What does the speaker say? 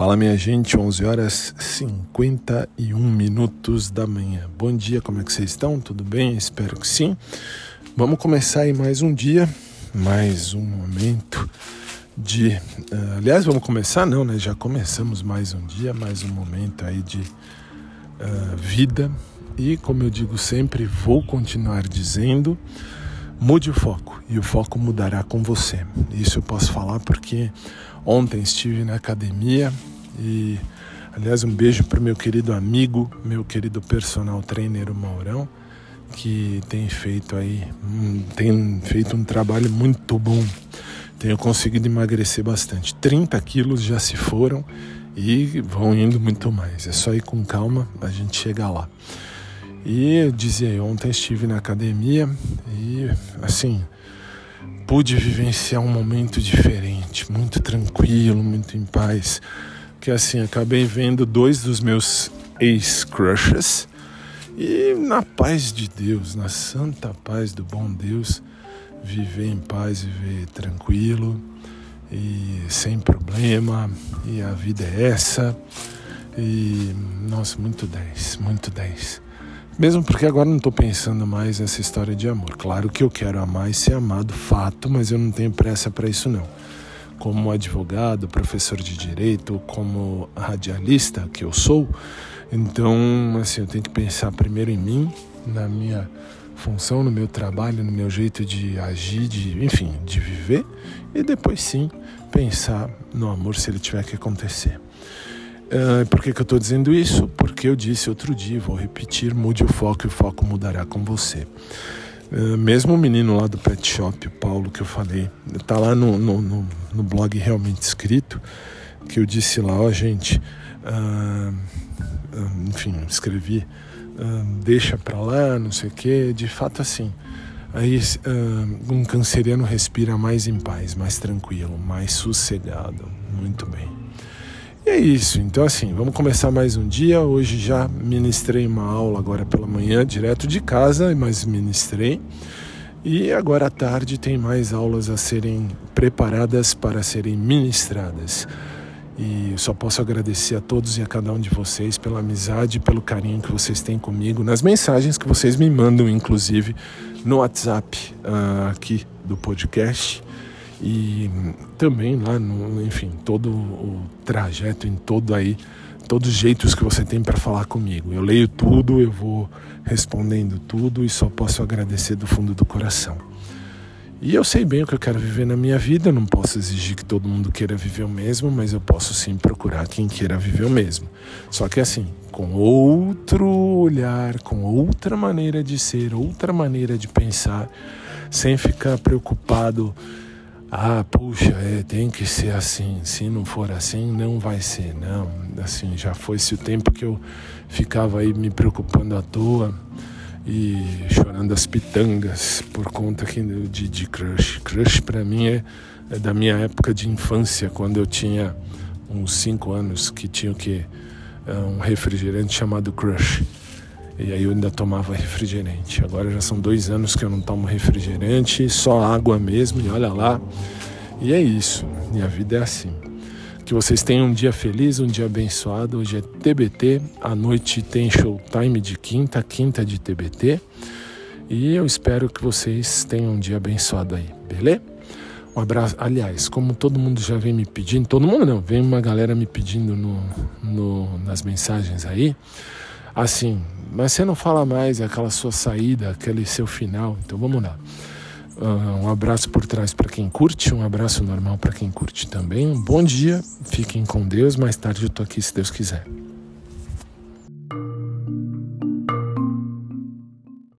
Fala minha gente, 11 horas 51 minutos da manhã. Bom dia, como é que vocês estão? Tudo bem? Espero que sim. Vamos começar aí mais um dia, mais um momento de. Uh, aliás, vamos começar? Não, né? Já começamos mais um dia, mais um momento aí de uh, vida. E como eu digo sempre, vou continuar dizendo. Mude o foco e o foco mudará com você. Isso eu posso falar porque ontem estive na academia e, aliás, um beijo para o meu querido amigo, meu querido personal trainer, o Maurão, que tem feito aí, tem feito um trabalho muito bom. Tenho conseguido emagrecer bastante. 30 quilos já se foram e vão indo muito mais. É só ir com calma, a gente chega lá. E eu dizia, ontem estive na academia e assim pude vivenciar um momento diferente, muito tranquilo, muito em paz. Que assim, acabei vendo dois dos meus ex-crushes e na paz de Deus, na santa paz do bom Deus, viver em paz, viver tranquilo e sem problema. E a vida é essa. E nossa, muito 10, muito 10. Mesmo porque agora não estou pensando mais nessa história de amor. Claro que eu quero amar e ser amado, fato, mas eu não tenho pressa para isso não. Como advogado, professor de direito, como radialista que eu sou, então assim eu tenho que pensar primeiro em mim, na minha função, no meu trabalho, no meu jeito de agir, de, enfim, de viver, e depois sim pensar no amor se ele tiver que acontecer. Uh, por que, que eu estou dizendo isso? Porque eu disse outro dia, vou repetir: mude o foco e o foco mudará com você. Uh, mesmo o menino lá do pet shop, o Paulo, que eu falei, está lá no, no, no, no, blog realmente escrito, que eu disse lá: ó, oh, gente, uh, enfim, escrevi, deixa para lá, não sei o que, de fato assim. Aí um canceriano respira mais em paz, mais tranquilo, mais sossegado. Muito bem. E é isso, então assim, vamos começar mais um dia. Hoje já ministrei uma aula agora pela manhã, direto de casa, mas ministrei. E agora à tarde tem mais aulas a serem preparadas para serem ministradas. E só posso agradecer a todos e a cada um de vocês pela amizade, pelo carinho que vocês têm comigo, nas mensagens que vocês me mandam, inclusive no WhatsApp uh, aqui do podcast e também lá no, enfim, todo o trajeto em todo aí, todos os jeitos que você tem para falar comigo. Eu leio tudo, eu vou respondendo tudo e só posso agradecer do fundo do coração. E eu sei bem o que eu quero viver na minha vida, não posso exigir que todo mundo queira viver o mesmo, mas eu posso sim procurar quem queira viver o mesmo. Só que assim, com outro olhar, com outra maneira de ser, outra maneira de pensar, sem ficar preocupado ah, puxa, é, tem que ser assim. Se não for assim, não vai ser. Não, assim, já foi-se o tempo que eu ficava aí me preocupando à toa e chorando as pitangas por conta aqui de, de crush. Crush para mim é, é, da minha época de infância, quando eu tinha uns 5 anos, que tinha o que? É, um refrigerante chamado Crush. E aí eu ainda tomava refrigerante. Agora já são dois anos que eu não tomo refrigerante, só água mesmo, e olha lá. E é isso. Minha vida é assim. Que vocês tenham um dia feliz, um dia abençoado. Hoje é TBT, à noite tem showtime de quinta, quinta de TBT. E eu espero que vocês tenham um dia abençoado aí, beleza? Um abraço. Aliás, como todo mundo já vem me pedindo, todo mundo não, vem uma galera me pedindo no, no, nas mensagens aí, assim, mas você não fala mais aquela sua saída, aquele seu final. Então vamos lá. Uh, um abraço por trás para quem curte, um abraço normal para quem curte também. Um bom dia, fiquem com Deus. Mais tarde eu tô aqui se Deus quiser.